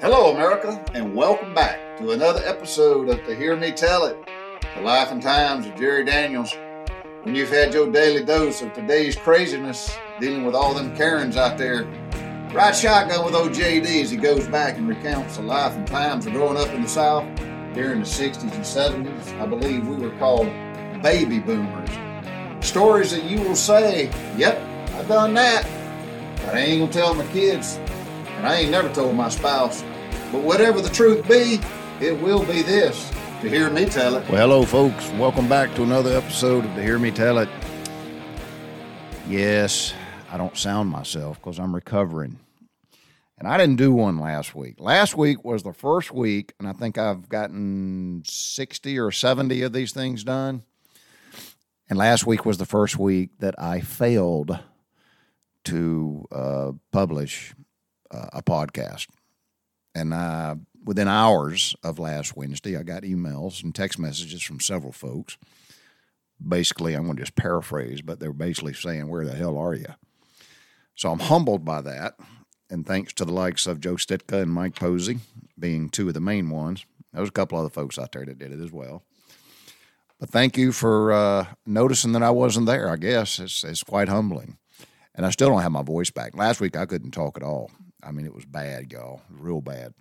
Hello, America, and welcome back to another episode of the Hear Me Tell It, the life and times of Jerry Daniels. When you've had your daily dose of today's craziness, dealing with all them Karens out there, ride shotgun with OJD as he goes back and recounts the life and times of growing up in the South during the 60s and 70s. I believe we were called baby boomers. Stories that you will say, yep, I've done that, but I ain't gonna tell my kids and I ain't never told my spouse. But whatever the truth be, it will be this to hear me tell it. Well, hello, folks. Welcome back to another episode of To Hear Me Tell It. Yes, I don't sound myself because I'm recovering. And I didn't do one last week. Last week was the first week, and I think I've gotten 60 or 70 of these things done. And last week was the first week that I failed to uh, publish uh, a podcast. And uh, within hours of last Wednesday, I got emails and text messages from several folks. Basically, I'm going to just paraphrase, but they're basically saying, Where the hell are you? So I'm humbled by that. And thanks to the likes of Joe Stitka and Mike Posey being two of the main ones. There was a couple other folks out there that did it as well. But thank you for uh, noticing that I wasn't there. I guess it's, it's quite humbling. And I still don't have my voice back. Last week I couldn't talk at all. I mean, it was bad, y'all, real bad.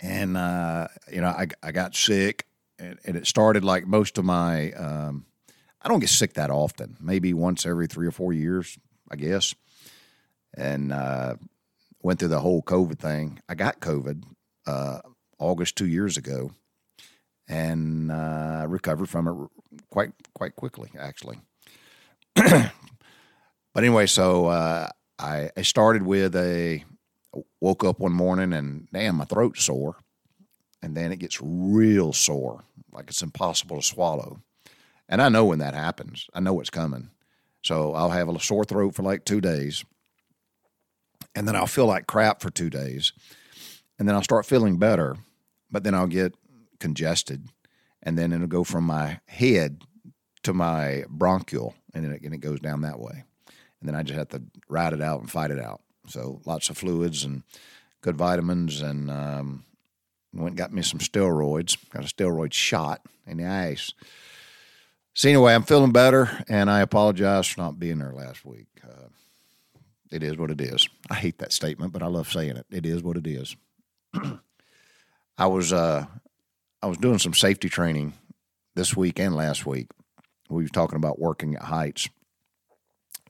And uh, you know, I I got sick, and, and, it started like most of my. Um, I don't get sick that often. Maybe once every three or four years, I guess. And uh, went through the whole COVID thing. I got COVID uh, August two years ago, and uh, recovered from it quite quite quickly, actually. but anyway, so uh, I, I started with a woke up one morning and damn, my throat's sore. And then it gets real sore, like it's impossible to swallow. And I know when that happens, I know what's coming. So I'll have a sore throat for like two days. And then I'll feel like crap for two days. And then I'll start feeling better, but then I'll get congested. And then it'll go from my head to my bronchial, and then it, and it goes down that way and then I just have to ride it out and fight it out. So lots of fluids and good vitamins, and um, went and got me some steroids. Got a steroid shot in the ice. So anyway, I'm feeling better, and I apologize for not being there last week. Uh, it is what it is. I hate that statement, but I love saying it. It is what it is. I was uh, I was doing some safety training this week and last week. We were talking about working at heights,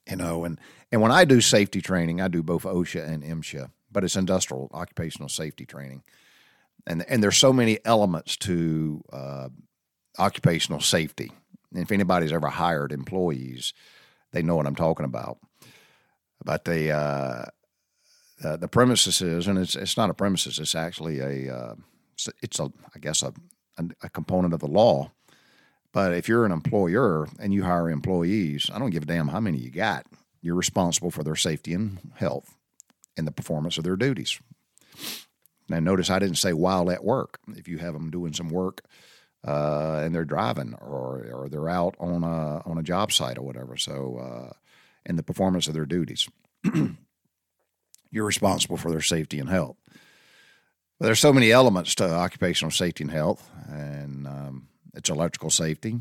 you know, and and when I do safety training, I do both OSHA and MSHA, but it's industrial occupational safety training, and and there's so many elements to uh, occupational safety. And if anybody's ever hired employees, they know what I'm talking about. But the uh, uh, the premises is, and it's it's not a premises; it's actually a uh, it's a I guess a, a component of the law but if you're an employer and you hire employees, I don't give a damn how many you got. You're responsible for their safety and health and the performance of their duties. Now, notice I didn't say while at work. If you have them doing some work uh, and they're driving or, or they're out on a, on a job site or whatever, so uh, in the performance of their duties, you're responsible for their safety and health. But there's so many elements to occupational safety and health, and um, it's electrical safety.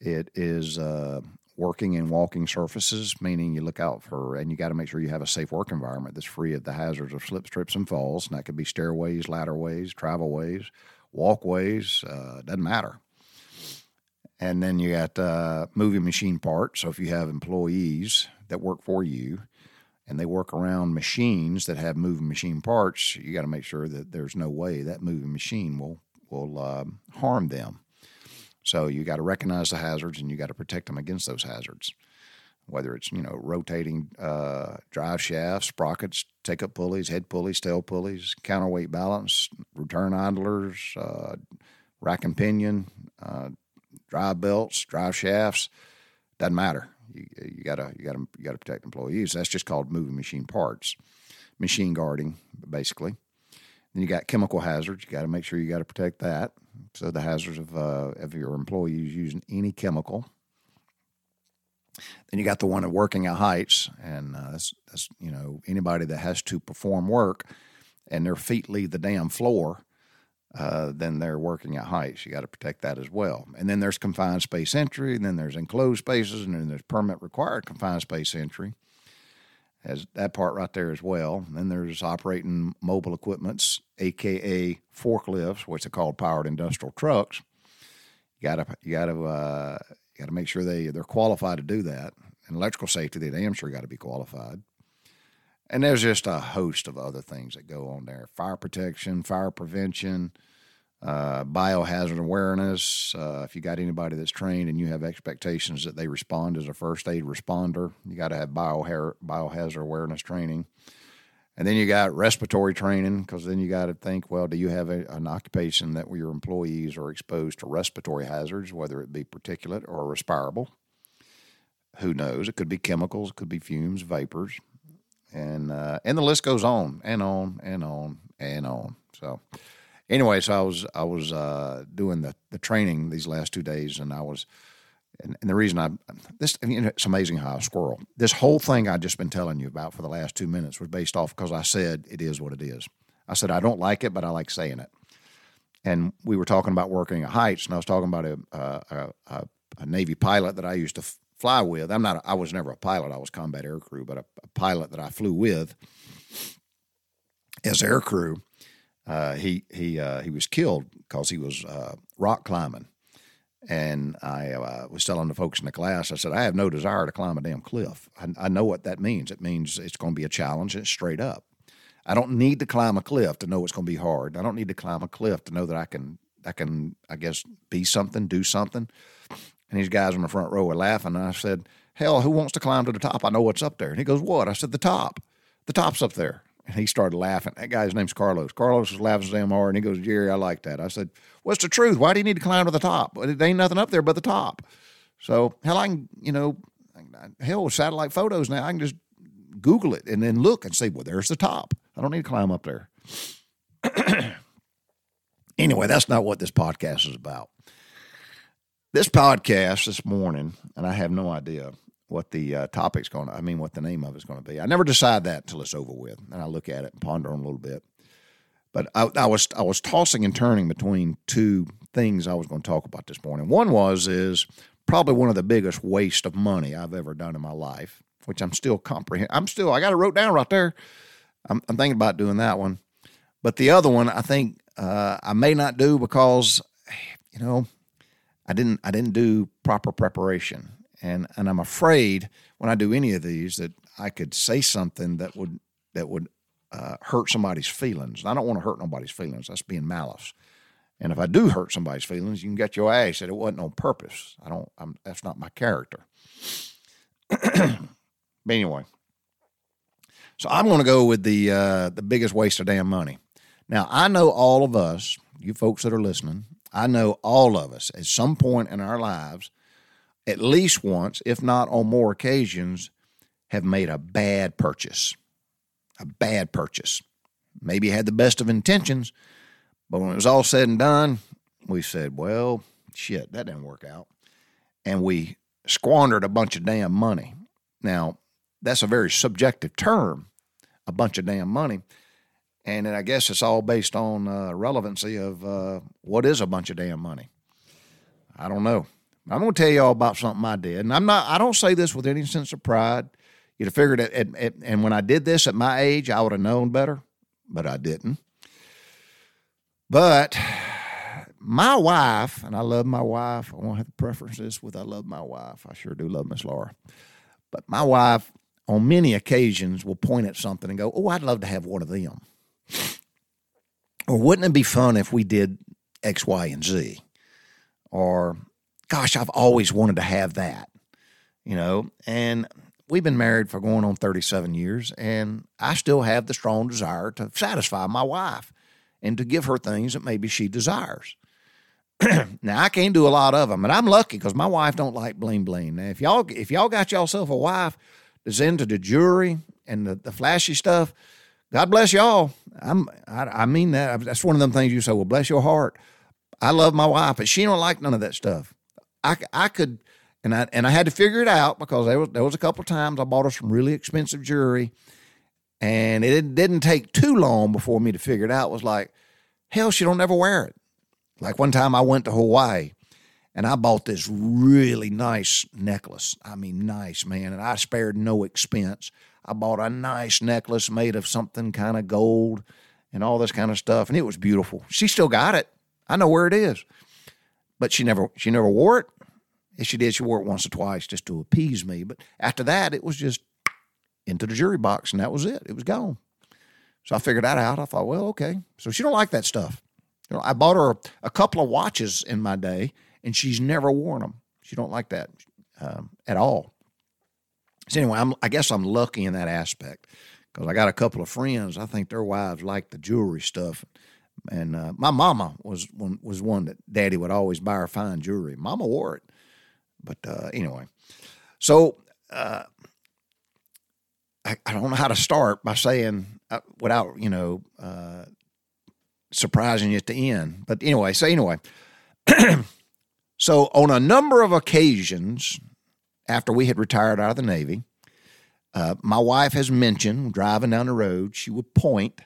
It is uh, working and walking surfaces, meaning you look out for, and you got to make sure you have a safe work environment that's free of the hazards of slip, trips, and falls. And that could be stairways, ladderways, travelways, walkways, uh, doesn't matter. And then you got uh, moving machine parts. So if you have employees that work for you and they work around machines that have moving machine parts, you got to make sure that there's no way that moving machine will will uh, harm them. So you got to recognize the hazards and you got to protect them against those hazards. Whether it's you know rotating uh, drive shafts, sprockets, take up pulleys, head pulleys, tail pulleys, counterweight balance, return idlers, uh, rack and pinion, uh, drive belts, drive shafts, doesn't matter. You, you gotta you gotta you gotta protect employees. That's just called moving machine parts, machine guarding, basically. Then you got chemical hazards. You got to make sure you got to protect that. So the hazards of uh, of your employees using any chemical. Then you got the one at working at heights, and uh, that's, that's you know anybody that has to perform work, and their feet leave the damn floor. Uh, then they're working at heights. You got to protect that as well. And then there's confined space entry, and then there's enclosed spaces, and then there's permit required confined space entry. Has that part right there as well. And then there's operating mobile equipments, aka forklifts, which are called powered industrial trucks. You gotta you gotta uh, you gotta make sure they they're qualified to do that. And electrical safety, they damn sure got to be qualified. And there's just a host of other things that go on there: fire protection, fire prevention, uh, biohazard awareness. Uh, if you got anybody that's trained and you have expectations that they respond as a first aid responder, you got to have biohazard, awareness training. And then you got respiratory training because then you got to think, well, do you have a, an occupation that your employees are exposed to respiratory hazards, whether it be particulate or respirable? Who knows? It could be chemicals, it could be fumes, vapors, and uh, and the list goes on and on and on and on. So anyway, so I was I was uh, doing the the training these last two days, and I was. And, and the reason I this it's amazing how I squirrel. This whole thing I've just been telling you about for the last two minutes was based off because I said it is what it is. I said I don't like it, but I like saying it. And we were talking about working at heights, and I was talking about a a, a, a Navy pilot that I used to f- fly with. I'm not. I was never a pilot. I was combat air crew, but a, a pilot that I flew with as air crew uh, he he uh, he was killed because he was uh, rock climbing, and I uh, was telling the folks in the class, I said, I have no desire to climb a damn cliff. I, I know what that means. It means it's going to be a challenge. And it's straight up. I don't need to climb a cliff to know it's going to be hard. I don't need to climb a cliff to know that I can I can I guess be something, do something. And these guys in the front row were laughing, and I said, Hell, who wants to climb to the top? I know what's up there. And he goes, What? I said, The top. The top's up there. And he started laughing. That guy's name's Carlos. Carlos was laughing damn hard, and he goes, Jerry, I like that. I said, What's the truth? Why do you need to climb to the top? It ain't nothing up there but the top. So, hell, I can, you know, hell, with satellite photos now, I can just Google it and then look and say, Well, there's the top. I don't need to climb up there. anyway, that's not what this podcast is about. This podcast this morning, and I have no idea what the uh, topic's going to, I mean, what the name of it's going to be. I never decide that until it's over with. And I look at it and ponder on a little bit. But I, I, was I was tossing and turning between two things I was going to talk about this morning. One was is probably one of the biggest waste of money I've ever done in my life, which I'm still comprehend. I'm still I got it wrote down right there. I'm, I'm thinking about doing that one. But the other one I think uh, I may not do because you know I didn't I didn't do proper preparation and and I'm afraid when I do any of these that I could say something that would that would uh, hurt somebody's feelings. And I don't want to hurt nobody's feelings. That's being malice. And if I do hurt somebody's feelings, you can get your ass that it wasn't on purpose. I don't. I'm, that's not my character. but anyway, so I'm going to go with the uh, the biggest waste of damn money. Now I know all of us, you folks that are listening, I know all of us at some point in our lives at least once, if not on more occasions, have made a bad purchase. A bad purchase. Maybe had the best of intentions, but when it was all said and done, we said, well, shit, that didn't work out. And we squandered a bunch of damn money. Now, that's a very subjective term, a bunch of damn money. And I guess it's all based on uh, relevancy of uh, what is a bunch of damn money. I don't know. I'm going to tell you all about something I did, and I'm not. I don't say this with any sense of pride. You'd have figured it, and when I did this at my age, I would have known better, but I didn't. But my wife, and I love my wife. I won't have the preferences with I love my wife. I sure do love Miss Laura. But my wife, on many occasions, will point at something and go, "Oh, I'd love to have one of them." Or wouldn't it be fun if we did X, Y, and Z? Or gosh, I've always wanted to have that, you know, and we've been married for going on 37 years, and I still have the strong desire to satisfy my wife and to give her things that maybe she desires. now I can't do a lot of them, and I'm lucky because my wife don't like bling bling. Now if y'all if y'all got yourself a wife that's into the jewelry and the, the flashy stuff, God bless y'all. I'm I, I mean that. That's one of them things you say. Well, bless your heart. I love my wife, but she don't like none of that stuff. I, I could and I and I had to figure it out because there was there was a couple times I bought her some really expensive jewelry, and it didn't take too long before me to figure it out. It was like, hell, she don't ever wear it. Like one time I went to Hawaii, and I bought this really nice necklace. I mean, nice man, and I spared no expense. I bought a nice necklace made of something kind of gold and all this kind of stuff, and it was beautiful. She still got it. I know where it is, but she never she never wore it. If she did, she wore it once or twice just to appease me. But after that, it was just into the jury box, and that was it. It was gone. So I figured that out. I thought, well, okay. So she don't like that stuff. You know, I bought her a couple of watches in my day, and she's never worn them. She don't like that um, at all. So anyway, I'm, I guess I'm lucky in that aspect because I got a couple of friends. I think their wives like the jewelry stuff, and uh, my mama was one was one that Daddy would always buy her fine jewelry. Mama wore it, but uh, anyway, so uh, I, I, don't know how to start by saying uh, without you know uh, surprising you at the end. But anyway, so anyway, so on a number of occasions after we had retired out of the Navy, uh, my wife has mentioned driving down the road, she would point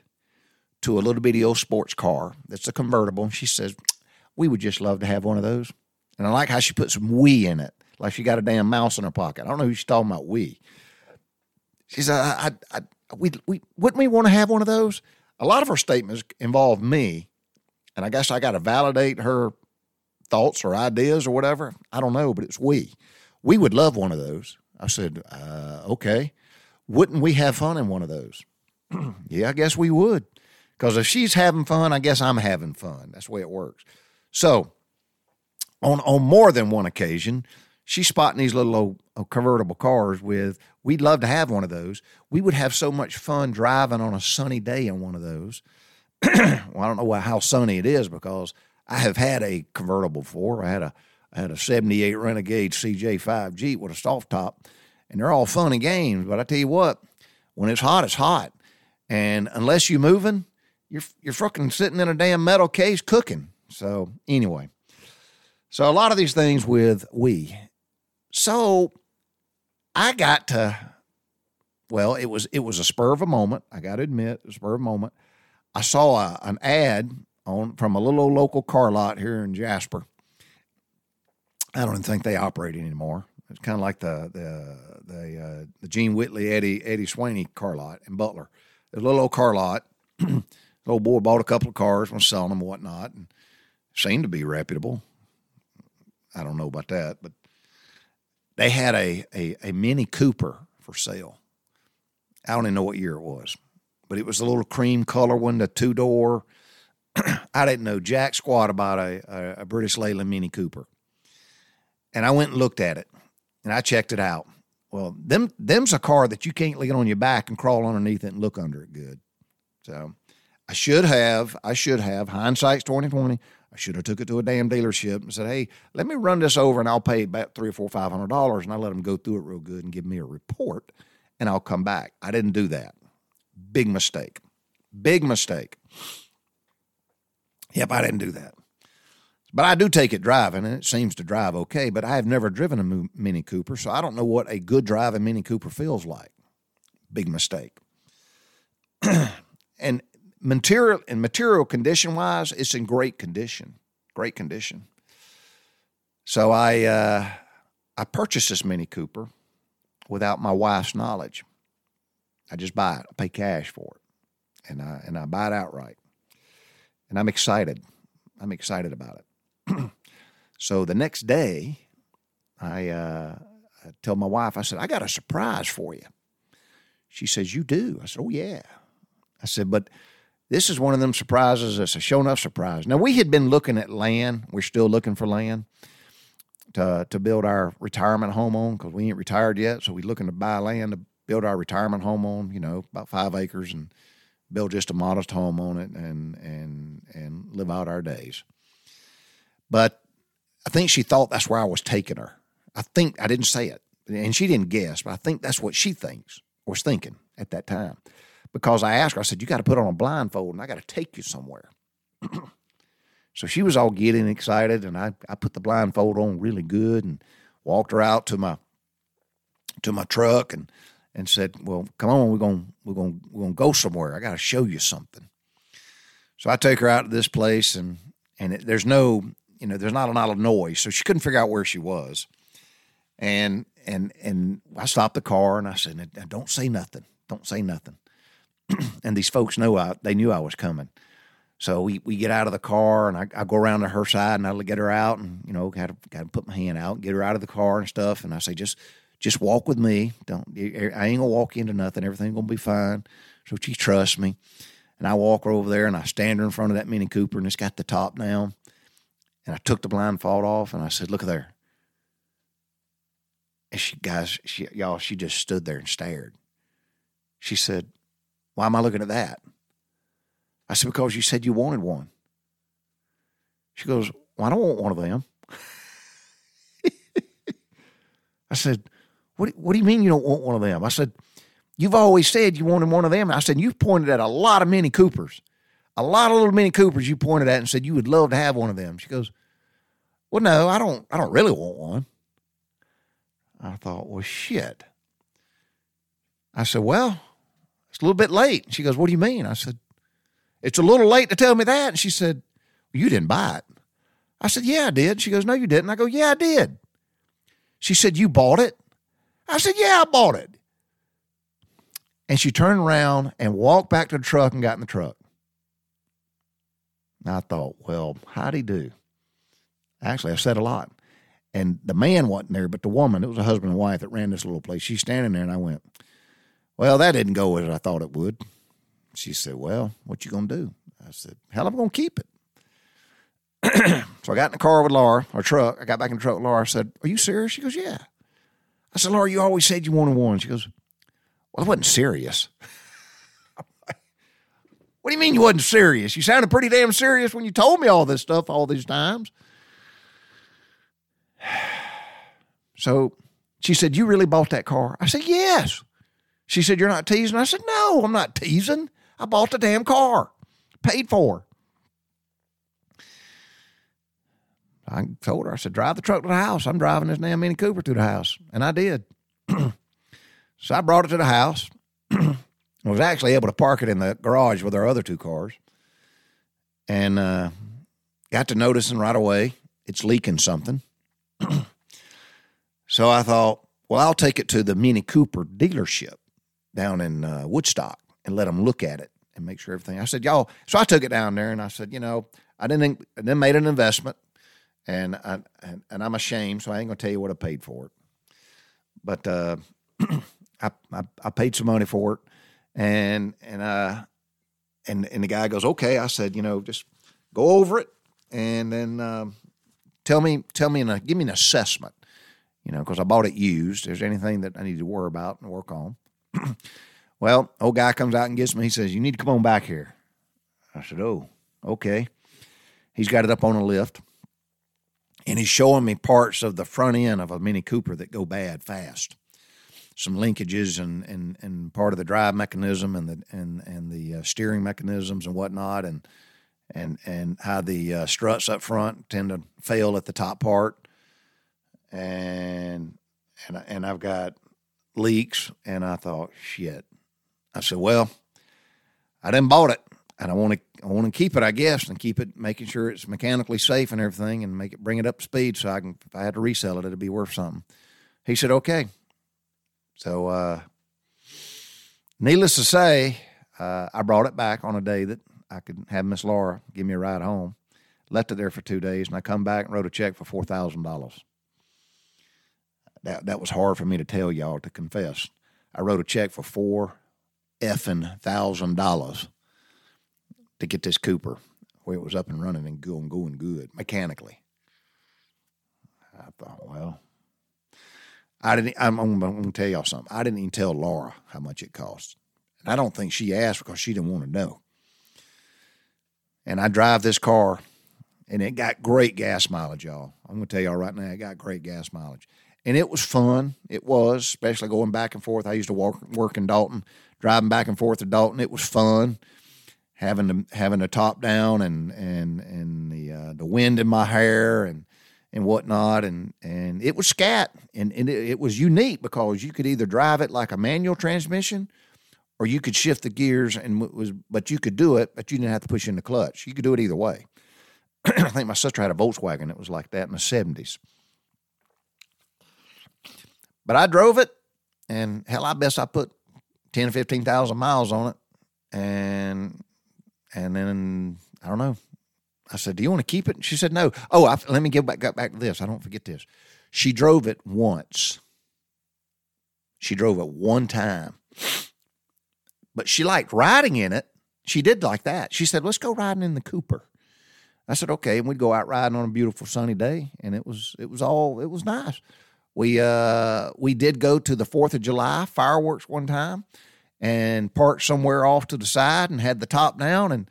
to a little bitty old sports car that's a convertible. She says, We would just love to have one of those. And I like how she put some we in it, like she got a damn mouse in her pocket. I don't know who she's talking about, we. She said, I, I, I, we, we, wouldn't we want to have one of those? A lot of her statements involve me, and I guess I got to validate her thoughts or ideas or whatever. I don't know, but it's we. We would love one of those. I said, uh, okay. Wouldn't we have fun in one of those? yeah, I guess we would. Because if she's having fun, I guess I'm having fun. That's the way it works. So, on on more than one occasion, she's spotting these little old, old convertible cars with. We'd love to have one of those. We would have so much fun driving on a sunny day in one of those. well, I don't know how sunny it is because I have had a convertible before. I had a I had a '78 Renegade CJ5 Jeep with a soft top, and they're all fun and games. But I tell you what, when it's hot, it's hot, and unless you're moving, you're you're fucking sitting in a damn metal case cooking. So anyway, so a lot of these things with we. So I got to well, it was it was a spur of a moment. I got to admit, a spur of a moment. I saw a, an ad on from a little local car lot here in Jasper. I don't even think they operate anymore. It's kind of like the the the uh, the Gene Whitley Eddie Eddie Swaney car lot in Butler. A little old car lot. The old boy bought a couple of cars, was selling them and whatnot, and seemed to be reputable. I don't know about that, but they had a, a, a Mini Cooper for sale. I don't even know what year it was, but it was a little cream color one, the two door. I didn't know jack squat about a, a, a British Leyland Mini Cooper. And I went and looked at it and I checked it out. Well, them them's a car that you can't lay on your back and crawl underneath it and look under it good. So I should have, I should have, hindsight's 2020. I should have took it to a damn dealership and said, hey, let me run this over and I'll pay about three or four, five hundred dollars. And I let them go through it real good and give me a report and I'll come back. I didn't do that. Big mistake. Big mistake. Yep, I didn't do that. But I do take it driving, and it seems to drive okay. But I have never driven a Mini Cooper, so I don't know what a good driving Mini Cooper feels like. Big mistake. and material and material condition wise, it's in great condition, great condition. So I uh, I purchased this Mini Cooper without my wife's knowledge. I just buy it. I pay cash for it, and I and I buy it outright. And I'm excited. I'm excited about it. so the next day, I, uh, I tell my wife. I said, I got a surprise for you. She says, You do? I said, Oh yeah. I said, but this is one of them surprises that's a show enough surprise. Now, we had been looking at land. We're still looking for land to, to build our retirement home on because we ain't retired yet. So we're looking to buy land to build our retirement home on, you know, about five acres and build just a modest home on it and, and, and live out our days. But I think she thought that's where I was taking her. I think I didn't say it, and she didn't guess, but I think that's what she thinks was thinking at that time because I asked her, I said, You got to put on a blindfold and I got to take you somewhere. so she was all getting excited, and I, I put the blindfold on really good and walked her out to my to my truck and and said, "Well, come on, we're gonna we're gonna we're gonna go somewhere. I got to show you something." So I take her out to this place, and and it, there's no you know there's not a lot of noise, so she couldn't figure out where she was. And and and I stopped the car and I said, "Don't say nothing. Don't say nothing." and these folks know I they knew I was coming. So we, we get out of the car and I, I go around to her side and I get her out and you know got to got to put my hand out, and get her out of the car and stuff. And I say just just walk with me. Don't I ain't gonna walk into nothing. Everything's gonna be fine. So she trusts me. And I walk her over there and I stand her in front of that Mini Cooper and it's got the top down. And I took the blindfold off and I said, "Look there." And she guys, she y'all, she just stood there and stared. She said, "Why am I looking at that?" I said, Because you said you wanted one. She goes, Well, I don't want one of them. I said, what, what do you mean you don't want one of them? I said, You've always said you wanted one of them. I said, You've pointed at a lot of Mini Coopers, a lot of little Mini Coopers you pointed at and said you would love to have one of them. She goes, Well, no, I don't, I don't really want one. I thought, Well, shit. I said, Well, it's a little bit late. She goes, What do you mean? I said, it's a little late to tell me that. And she said, You didn't buy it. I said, Yeah, I did. She goes, No, you didn't. I go, Yeah, I did. She said, You bought it? I said, Yeah, I bought it. And she turned around and walked back to the truck and got in the truck. And I thought, Well, how'd he do? Actually, I said a lot. And the man wasn't there, but the woman, it was a husband and wife that ran this little place. She's standing there, and I went, Well, that didn't go as I thought it would. She said, Well, what you gonna do? I said, Hell, I'm gonna keep it. so I got in the car with Laura, our truck. I got back in the truck with Laura. I said, Are you serious? She goes, Yeah. I said, Laura, you always said you wanted one. She goes, Well, I wasn't serious. what do you mean you wasn't serious? You sounded pretty damn serious when you told me all this stuff all these times. So she said, You really bought that car? I said, Yes. She said, You're not teasing? I said, No, I'm not teasing. I bought the damn car, paid for. I told her, I said, drive the truck to the house. I'm driving this damn Mini Cooper to the house. And I did. so I brought it to the house. I was actually able to park it in the garage with our other two cars. And uh, got to noticing right away it's leaking something. so I thought, well, I'll take it to the Mini Cooper dealership down in uh, Woodstock and let them look at it and make sure everything. I said, y'all. So I took it down there and I said, you know, I didn't. I then made an investment, and I and, and, I'm ashamed, so I ain't gonna tell you what I paid for it. But uh, I, I, I paid some money for it, and and uh and and the guy goes, okay. I said, you know, just go over it and then um, tell me tell me a, give me an assessment. You know, because I bought it used. There's anything that I need to worry about and work on. Well, old guy comes out and gets me. He says, You need to come on back here. I said, Oh, okay. He's got it up on a lift. And he's showing me parts of the front end of a Mini Cooper that go bad fast. Some linkages and, and, and part of the drive mechanism and the and and the uh, steering mechanisms and whatnot, and and and how the uh, struts up front tend to fail at the top part, and and and I've got leaks, and I thought, shit, I said, well, I didn't bought it, and I want to I want to keep it, I guess, and keep it, making sure it's mechanically safe and everything, and make it bring it up to speed so I can if I had to resell it, it'd be worth something. He said, okay. So, uh, needless to say, uh, I brought it back on a day that I could have Miss Laura give me a ride home. Left it there for two days, and I come back and wrote a check for four thousand dollars. That that was hard for me to tell y'all to confess. I wrote a check for four effing thousand dollars to get this Cooper where it was up and running and going going good mechanically. I thought, well, I didn't. I'm, I'm going to tell y'all something. I didn't even tell Laura how much it cost, and I don't think she asked because she didn't want to know. And I drive this car, and it got great gas mileage, y'all. I'm going to tell y'all right now, it got great gas mileage, and it was fun. It was, especially going back and forth. I used to walk, work in Dalton driving back and forth to Dalton. It was fun having the having the top down and and and the uh, the wind in my hair and and whatnot, and and it was scat, and, and it, it was unique because you could either drive it like a manual transmission, or you could shift the gears and was but you could do it, but you didn't have to push in the clutch. You could do it either way. I think my sister had a Volkswagen that was like that in the seventies. But I drove it, and hell, I best I put ten or fifteen thousand miles on it, and and then I don't know. I said, "Do you want to keep it?" She said, "No." Oh, I, let me get back got back to this. I don't forget this. She drove it once. She drove it one time, but she liked riding in it. She did like that. She said, "Let's go riding in the Cooper." I said, "Okay," and we'd go out riding on a beautiful sunny day, and it was it was all it was nice. We uh we did go to the Fourth of July fireworks one time, and parked somewhere off to the side and had the top down and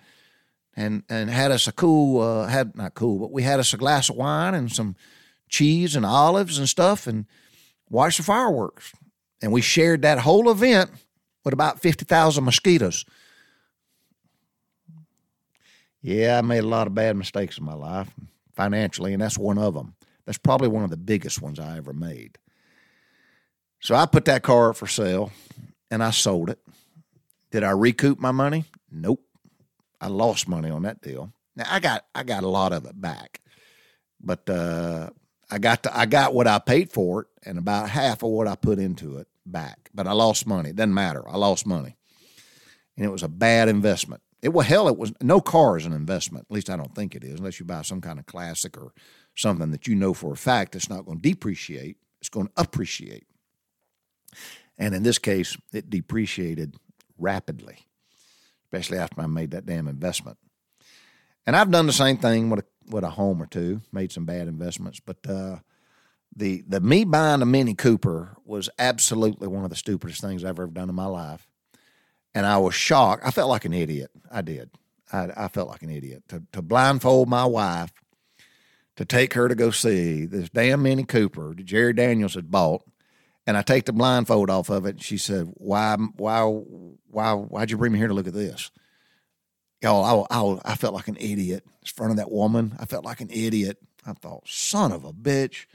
and and had us a cool uh, had not cool, but we had us a glass of wine and some cheese and olives and stuff and watched the fireworks. And we shared that whole event with about fifty thousand mosquitoes. Yeah, I made a lot of bad mistakes in my life financially, and that's one of them. That's probably one of the biggest ones I ever made. So I put that car up for sale and I sold it. Did I recoup my money? Nope. I lost money on that deal. Now I got I got a lot of it back, but uh, I got to, I got what I paid for it and about half of what I put into it back. But I lost money. It doesn't matter. I lost money, and it was a bad investment. It well hell it was no car is an investment. At least I don't think it is, unless you buy some kind of classic or something that you know for a fact it's not going to depreciate. It's going to appreciate. And in this case, it depreciated rapidly especially after I made that damn investment. And I've done the same thing with a, with a home or two, made some bad investments, but uh, the the me buying a Mini Cooper was absolutely one of the stupidest things I've ever done in my life, and I was shocked. I felt like an idiot. I did. I, I felt like an idiot to to blindfold my wife, to take her to go see this damn Mini Cooper that Jerry Daniels had bought and I take the blindfold off of it. And she said, "Why, why, why, why'd you bring me here to look at this?" Y'all, I, I, I felt like an idiot in front of that woman. I felt like an idiot. I thought, "Son of a bitch!"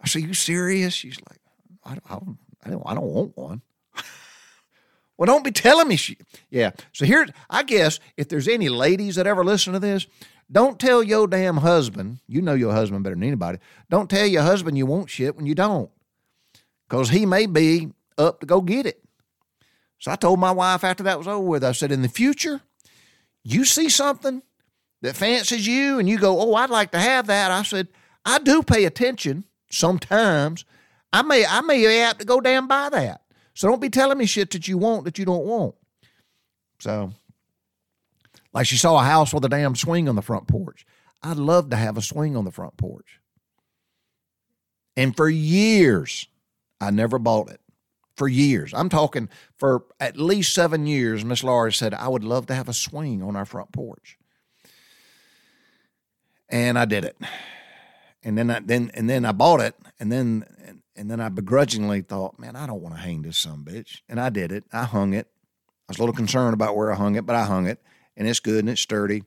I said, "You serious?" She's like, "I, I, I don't, I don't want one." well, don't be telling me she. Yeah. So here, I guess if there's any ladies that ever listen to this, don't tell your damn husband. You know your husband better than anybody. Don't tell your husband you want shit when you don't because he may be up to go get it. So I told my wife after that was over with, I said, in the future, you see something that fancies you and you go, oh, I'd like to have that. I said, I do pay attention sometimes. I may I may have to go down by that. So don't be telling me shit that you want that you don't want. So, like she saw a house with a damn swing on the front porch. I'd love to have a swing on the front porch. And for years, I never bought it for years. I'm talking for at least seven years. Miss Laura said, I would love to have a swing on our front porch. And I did it. And then I then and then I bought it, and then and, and then I begrudgingly thought, man, I don't want to hang this some bitch. And I did it. I hung it. I was a little concerned about where I hung it, but I hung it, and it's good and it's sturdy.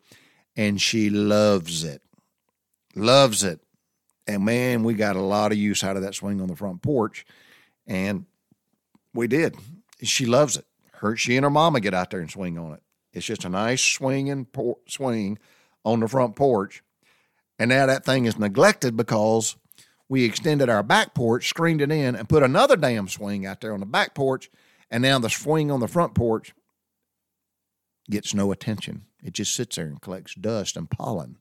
And she loves it. Loves it. And man, we got a lot of use out of that swing on the front porch. And we did. She loves it. Her, she and her mama get out there and swing on it. It's just a nice swinging por- swing on the front porch. And now that thing is neglected because we extended our back porch, screened it in, and put another damn swing out there on the back porch. And now the swing on the front porch gets no attention. It just sits there and collects dust and pollen.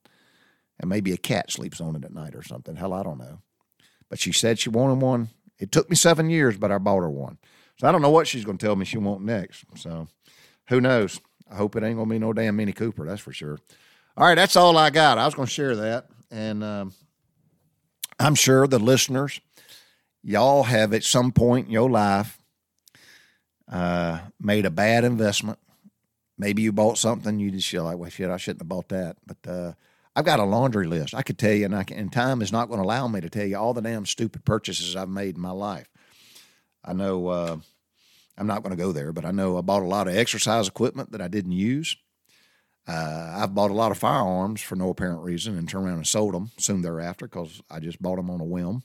And maybe a cat sleeps on it at night or something. Hell, I don't know. But she said she wanted one. It took me seven years, but I bought her one. So I don't know what she's going to tell me she wants next. So who knows? I hope it ain't going to be no damn Mini Cooper. That's for sure. All right, that's all I got. I was going to share that, and um, I'm sure the listeners, y'all have at some point in your life uh, made a bad investment. Maybe you bought something you just feel like, well, shit, I shouldn't have bought that. But uh, I've got a laundry list. I could tell you, and, I can, and time is not going to allow me to tell you all the damn stupid purchases I've made in my life. I know uh, I'm not going to go there, but I know I bought a lot of exercise equipment that I didn't use. Uh, I've bought a lot of firearms for no apparent reason and turned around and sold them soon thereafter because I just bought them on a whim.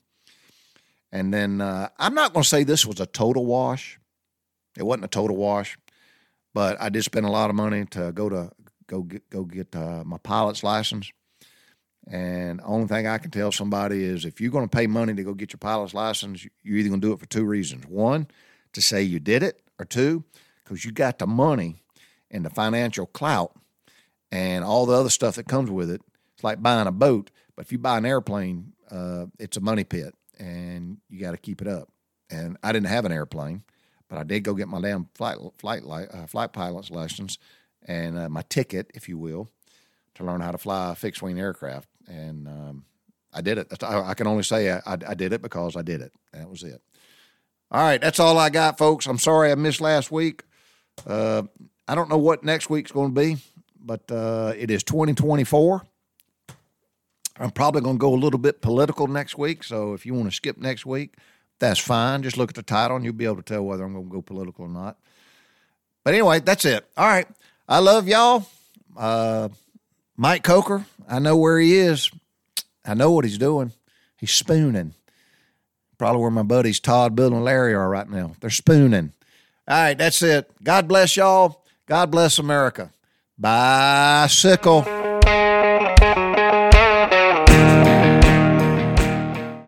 And then uh, I'm not going to say this was a total wash. It wasn't a total wash, but I did spend a lot of money to go to go get go get uh, my pilot's license. And only thing I can tell somebody is if you're going to pay money to go get your pilot's license, you're either going to do it for two reasons: one, to say you did it, or two, because you got the money and the financial clout and all the other stuff that comes with it. It's like buying a boat, but if you buy an airplane, uh, it's a money pit, and you got to keep it up. And I didn't have an airplane, but I did go get my damn flight flight uh, flight pilot's license and uh, my ticket, if you will, to learn how to fly a fixed wing aircraft. And um, I did it. I, I can only say I, I, did it because I did it. That was it. All right, that's all I got, folks. I'm sorry I missed last week. Uh, I don't know what next week's going to be but uh, it is 2024. I'm probably going to go a little bit political next week. So if you want to skip next week, that's fine. Just look at the title and you'll be able to tell whether I'm going to go political or not. But anyway, that's it. All right. I love y'all. Uh, Mike Coker, I know where he is. I know what he's doing. He's spooning. Probably where my buddies Todd, Bill, and Larry are right now. They're spooning. All right, that's it. God bless y'all. God bless America bicycle.